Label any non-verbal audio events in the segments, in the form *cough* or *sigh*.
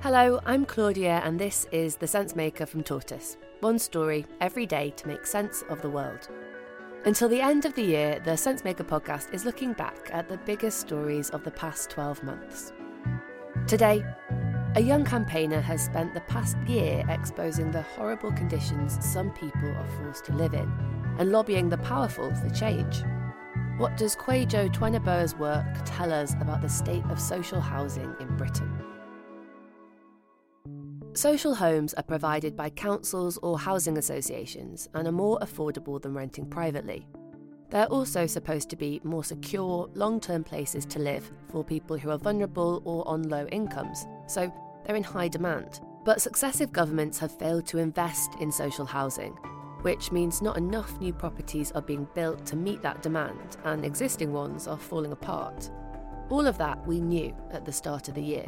Hello, I'm Claudia, and this is The Sense Maker from Tortoise. One story every day to make sense of the world. Until the end of the year, the Sensemaker podcast is looking back at the biggest stories of the past 12 months. Today, a young campaigner has spent the past year exposing the horrible conditions some people are forced to live in and lobbying the powerful for change. What does Kwajo Tweneboa's work tell us about the state of social housing in Britain? Social homes are provided by councils or housing associations and are more affordable than renting privately. They're also supposed to be more secure, long term places to live for people who are vulnerable or on low incomes, so they're in high demand. But successive governments have failed to invest in social housing, which means not enough new properties are being built to meet that demand, and existing ones are falling apart. All of that we knew at the start of the year.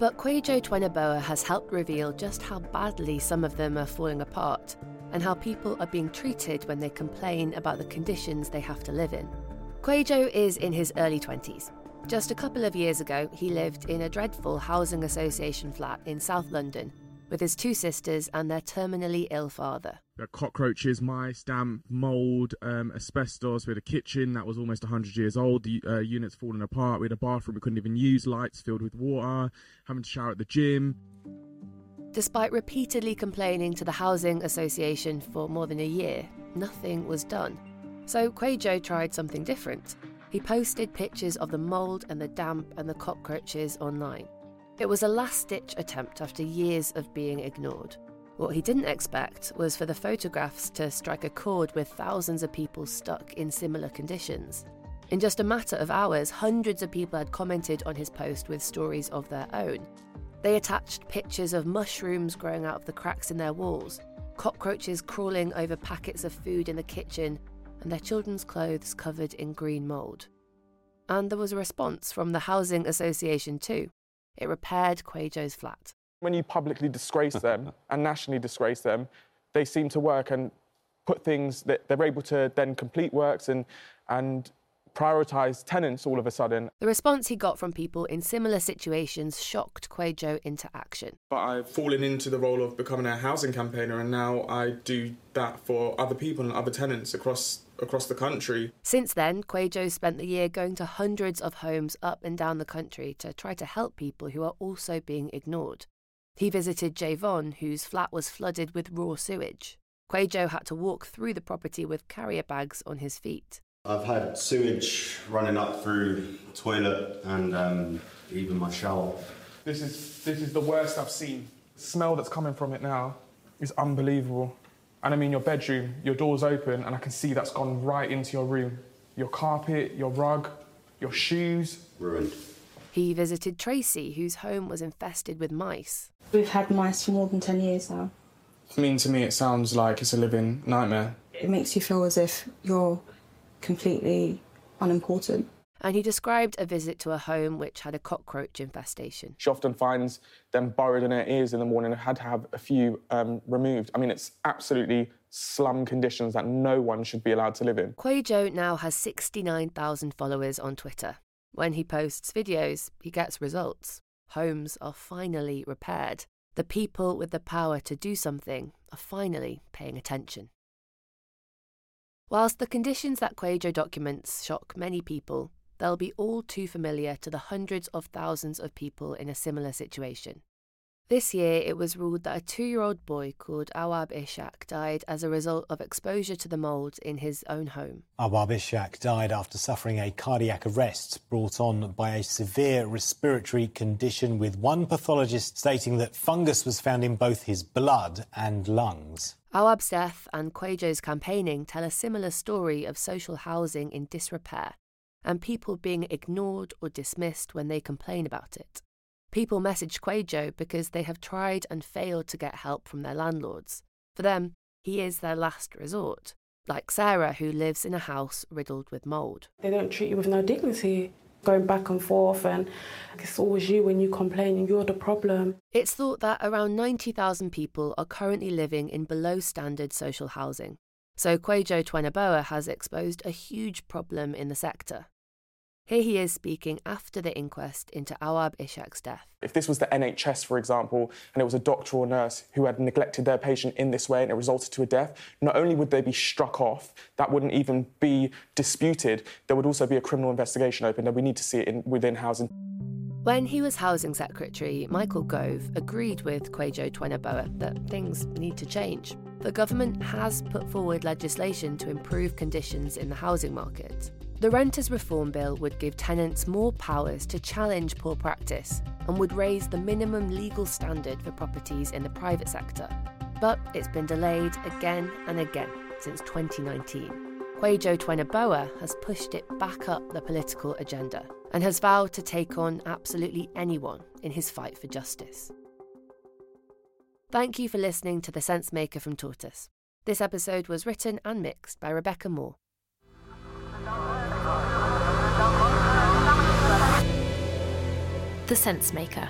But Kwajo Tweneboa has helped reveal just how badly some of them are falling apart and how people are being treated when they complain about the conditions they have to live in. Kwajo is in his early 20s. Just a couple of years ago, he lived in a dreadful housing association flat in South London with his two sisters and their terminally ill father. The cockroaches, mice, damp, mold, um, asbestos. We had a kitchen that was almost 100 years old. The uh, units falling apart. We had a bathroom we couldn't even use, lights filled with water, having to shower at the gym. Despite repeatedly complaining to the Housing Association for more than a year, nothing was done. So Kwajo tried something different. He posted pictures of the mould and the damp and the cockroaches online. It was a last ditch attempt after years of being ignored. What he didn't expect was for the photographs to strike a chord with thousands of people stuck in similar conditions. In just a matter of hours, hundreds of people had commented on his post with stories of their own. They attached pictures of mushrooms growing out of the cracks in their walls, cockroaches crawling over packets of food in the kitchen, and their children's clothes covered in green mould. And there was a response from the Housing Association too. It repaired Kwajo's flat. When you publicly disgrace *laughs* them and nationally disgrace them, they seem to work and put things that they're able to then complete works and and prioritise tenants all of a sudden. The response he got from people in similar situations shocked Kwajo into action. But I've fallen into the role of becoming a housing campaigner and now I do that for other people and other tenants across across the country. Since then, Kwajo spent the year going to hundreds of homes up and down the country to try to help people who are also being ignored. He visited Javon, whose flat was flooded with raw sewage. Kwajo had to walk through the property with carrier bags on his feet. I've had sewage running up through the toilet and um, even my shower. This is this is the worst I've seen. The smell that's coming from it now is unbelievable. And I mean your bedroom, your door's open and I can see that's gone right into your room. Your carpet, your rug, your shoes. Ruined. He visited Tracy, whose home was infested with mice. We've had mice for more than 10 years now. I mean, to me, it sounds like it's a living nightmare. It makes you feel as if you're completely unimportant. And he described a visit to a home which had a cockroach infestation. She often finds them burrowed in her ears in the morning and had to have a few um, removed. I mean, it's absolutely slum conditions that no one should be allowed to live in. Kwajo now has 69,000 followers on Twitter. When he posts videos, he gets results. Homes are finally repaired. The people with the power to do something are finally paying attention. Whilst the conditions that Kwajo documents shock many people, they'll be all too familiar to the hundreds of thousands of people in a similar situation. This year, it was ruled that a two year old boy called Awab Ishak died as a result of exposure to the mould in his own home. Awab Ishak died after suffering a cardiac arrest brought on by a severe respiratory condition, with one pathologist stating that fungus was found in both his blood and lungs. Awab's death and Kwajo's campaigning tell a similar story of social housing in disrepair and people being ignored or dismissed when they complain about it. People message Kwajo because they have tried and failed to get help from their landlords. For them, he is their last resort, like Sarah, who lives in a house riddled with mould. They don't treat you with no dignity going back and forth, and it's always you when you complain and you're the problem. It's thought that around 90,000 people are currently living in below standard social housing. So Kwajo Tweneboa has exposed a huge problem in the sector. Here he is speaking after the inquest into Awab Ishak's death. If this was the NHS, for example, and it was a doctor or nurse who had neglected their patient in this way and it resulted to a death, not only would they be struck off, that wouldn't even be disputed, there would also be a criminal investigation opened, and we need to see it in, within housing. When he was Housing Secretary, Michael Gove agreed with Kwajo Tweneboa that things need to change. The government has put forward legislation to improve conditions in the housing market. The Renters Reform Bill would give tenants more powers to challenge poor practice and would raise the minimum legal standard for properties in the private sector. But it's been delayed again and again since 2019. Kwajo Tweneboa has pushed it back up the political agenda and has vowed to take on absolutely anyone in his fight for justice. Thank you for listening to The Sense Maker from Tortoise. This episode was written and mixed by Rebecca Moore. The Sense Maker.